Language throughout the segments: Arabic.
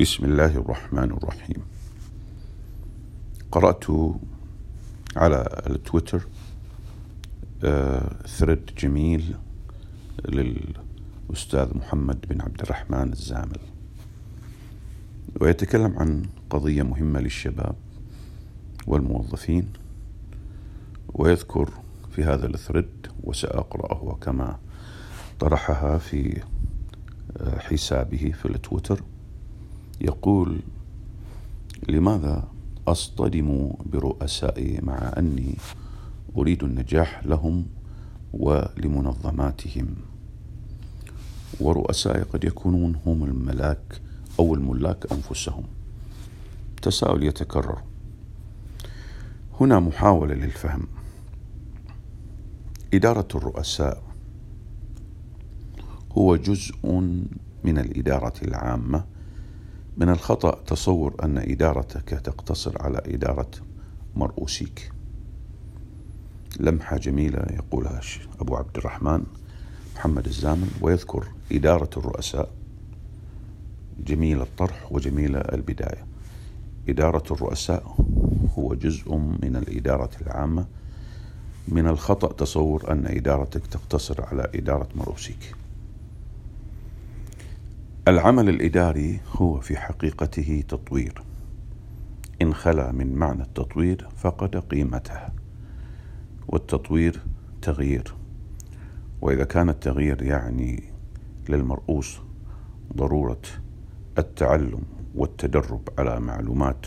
بسم الله الرحمن الرحيم. قرأت على التويتر thread جميل للأستاذ محمد بن عبد الرحمن الزامل. ويتكلم عن قضية مهمة للشباب والموظفين ويذكر في هذا ال thread وسأقرأه كما طرحها في حسابه في التويتر. يقول لماذا أصطدم برؤسائي مع أني أريد النجاح لهم ولمنظماتهم؟ ورؤسائي قد يكونون هم الملاك أو الملاك أنفسهم. تساؤل يتكرر. هنا محاولة للفهم. إدارة الرؤساء هو جزء من الإدارة العامة من الخطأ تصور أن إدارتك تقتصر على إدارة مرؤوسيك. لمحة جميلة يقولها أبو عبد الرحمن محمد الزامل ويذكر إدارة الرؤساء. جميل الطرح وجميل البداية. إدارة الرؤساء هو جزء من الإدارة العامة. من الخطأ تصور أن إدارتك تقتصر على إدارة مرؤوسيك. العمل الإداري هو في حقيقته تطوير. إن خلا من معنى التطوير فقد قيمته والتطوير تغيير. وإذا كان التغيير يعني للمرؤوس ضرورة التعلم والتدرب على معلومات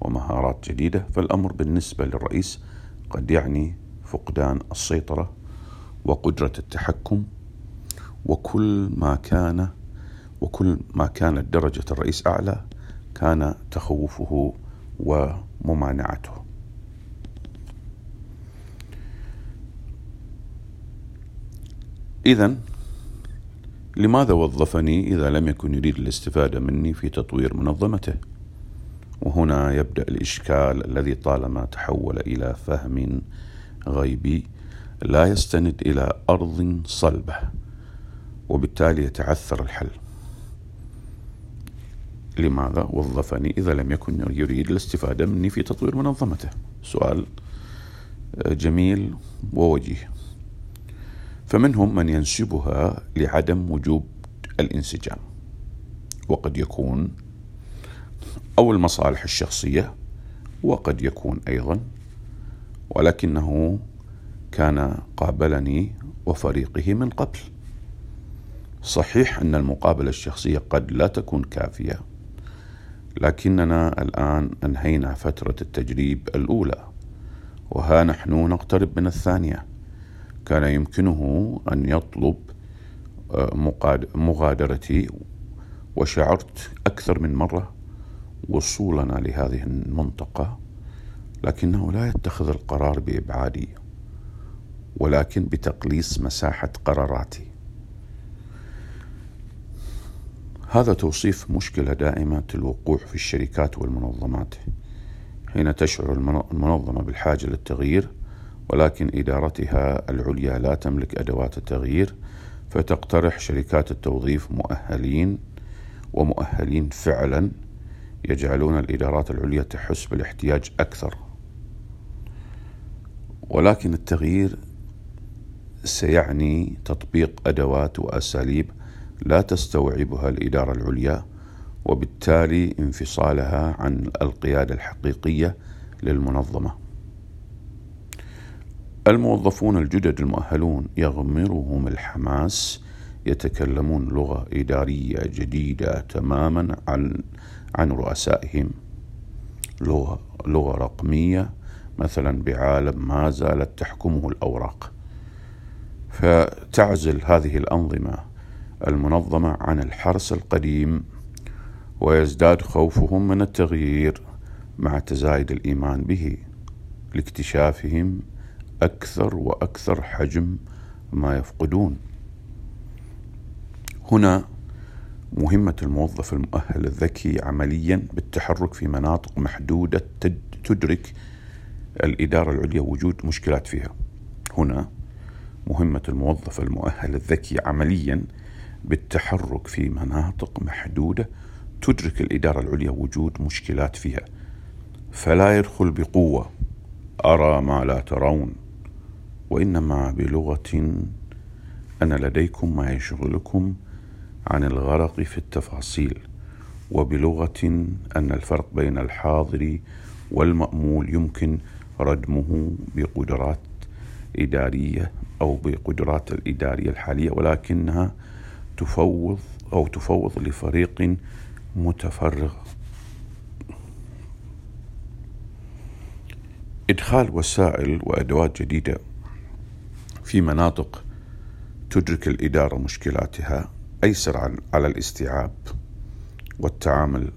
ومهارات جديدة فالأمر بالنسبة للرئيس قد يعني فقدان السيطرة وقدرة التحكم وكل ما كان وكل ما كانت درجة الرئيس أعلى كان تخوفه وممانعته إذا لماذا وظفني إذا لم يكن يريد الاستفادة مني في تطوير منظمته؟ وهنا يبدأ الإشكال الذي طالما تحول إلى فهم غيبي لا يستند إلى أرض صلبة وبالتالي يتعثر الحل لماذا وظفني إذا لم يكن يريد الاستفادة مني في تطوير منظمته؟ سؤال آه، جميل ووجيه. فمنهم من ينسبها لعدم وجوب الانسجام وقد يكون أو المصالح الشخصية وقد يكون أيضا ولكنه كان قابلني وفريقه من قبل. صحيح أن المقابلة الشخصية قد لا تكون كافية لكننا الآن أنهينا فترة التجريب الأولى وها نحن نقترب من الثانية. كان يمكنه أن يطلب آه، مغادرتي وشعرت أكثر من مرة وصولنا لهذه المنطقة لكنه لا يتخذ القرار بإبعادي ولكن بتقليص مساحة قراراتي. هذا توصيف مشكلة دائمة الوقوع في الشركات والمنظمات حين تشعر المنظمة بالحاجة للتغيير ولكن إدارتها العليا لا تملك أدوات التغيير فتقترح شركات التوظيف مؤهلين ومؤهلين فعلا يجعلون الإدارات العليا تحس بالاحتياج أكثر. ولكن التغيير سيعني تطبيق أدوات وأساليب لا تستوعبها الإدارة العليا وبالتالي انفصالها عن القيادة الحقيقية للمنظمة. الموظفون الجدد المؤهلون يغمرهم الحماس يتكلمون لغة إدارية جديدة تماما عن عن رؤسائهم لغة لغة رقمية مثلا بعالم ما زالت تحكمه الأوراق فتعزل هذه الأنظمة المنظمة عن الحرس القديم ويزداد خوفهم من التغيير مع تزايد الإيمان به لاكتشافهم أكثر وأكثر حجم ما يفقدون. هنا مهمة الموظف المؤهل الذكي عمليا بالتحرك في مناطق محدودة تدرك الإدارة العليا وجود مشكلات فيها. هنا مهمة الموظف المؤهل الذكي عمليا بالتحرك في مناطق محدودة تدرك الإدارة العليا وجود مشكلات فيها. فلا يدخل بقوة. أرى ما لا ترون. وإنما بلغة أن لديكم ما يشغلكم عن الغرق في التفاصيل. وبلغة أن الفرق بين الحاضر والمأمول يمكن ردمه بقدرات إدارية أو بقدرات الإدارية الحالية ولكنها تفوض أو تفوض لفريق متفرغ. إدخال وسائل وأدوات جديدة في مناطق تدرك الإدارة مشكلاتها أيسر على الاستيعاب والتعامل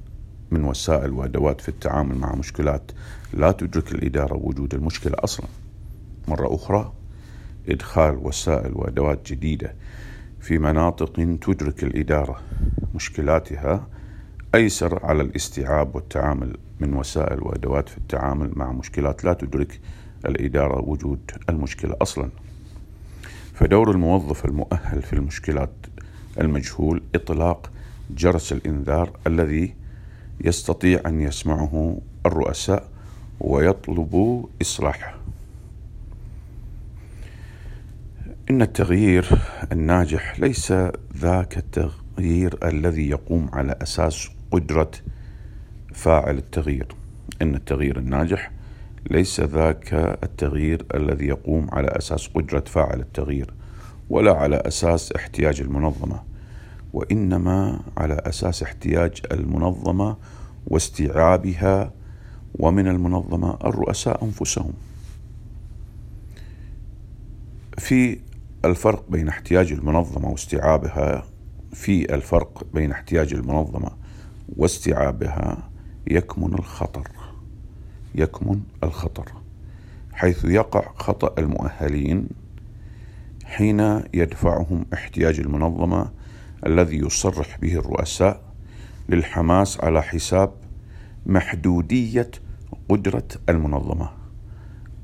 من وسائل وأدوات في التعامل مع مشكلات لا تدرك الإدارة وجود المشكلة أصلا. مرة أخرى إدخال وسائل وأدوات جديدة في مناطق تدرك الإدارة مشكلاتها أيسر على الاستيعاب والتعامل من وسائل وأدوات في التعامل مع مشكلات لا تدرك الإدارة وجود المشكلة أصلا. فدور الموظف المؤهل في المشكلات المجهول إطلاق جرس الإنذار الذي يستطيع أن يسمعه الرؤساء ويطلب إصلاحه. إن التغيير الناجح ليس ذاك التغيير الذي يقوم على أساس قدرة فاعل التغيير. إن التغيير الناجح ليس ذاك التغيير الذي يقوم على أساس قدرة فاعل التغيير ولا على أساس احتياج المنظمة وإنما على أساس احتياج المنظمة واستيعابها ومن المنظمة الرؤساء أنفسهم. في الفرق بين احتياج المنظمة واستيعابها في الفرق بين احتياج المنظمة واستيعابها يكمن الخطر يكمن الخطر حيث يقع خطأ المؤهلين حين يدفعهم احتياج المنظمة الذي يصرح به الرؤساء للحماس على حساب محدودية قدرة المنظمة.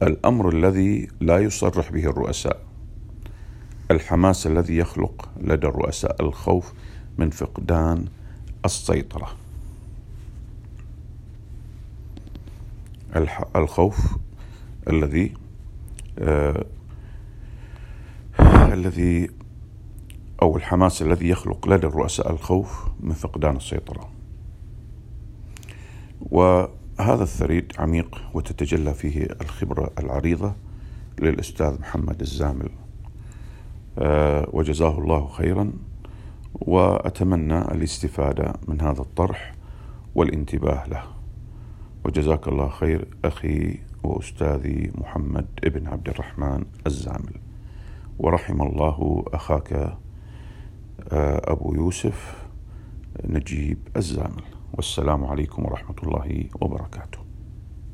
الأمر الذي لا يصرح به الرؤساء الحماس الذي يخلق لدى الرؤساء الخوف من فقدان السيطرة. الخوف الذي آه الذي أو الحماس الذي يخلق لدى الرؤساء الخوف من فقدان السيطرة. وهذا الثريد عميق وتتجلى فيه الخبرة العريضة للأستاذ محمد الزامل. وجزاه الله خيرا وأتمنى الاستفادة من هذا الطرح والانتباه له. وجزاك الله خير أخي وأستاذي محمد ابن عبد الرحمن الزامل. ورحم الله أخاك آه، أبو يوسف نجيب الزامل. والسلام عليكم ورحمة الله وبركاته.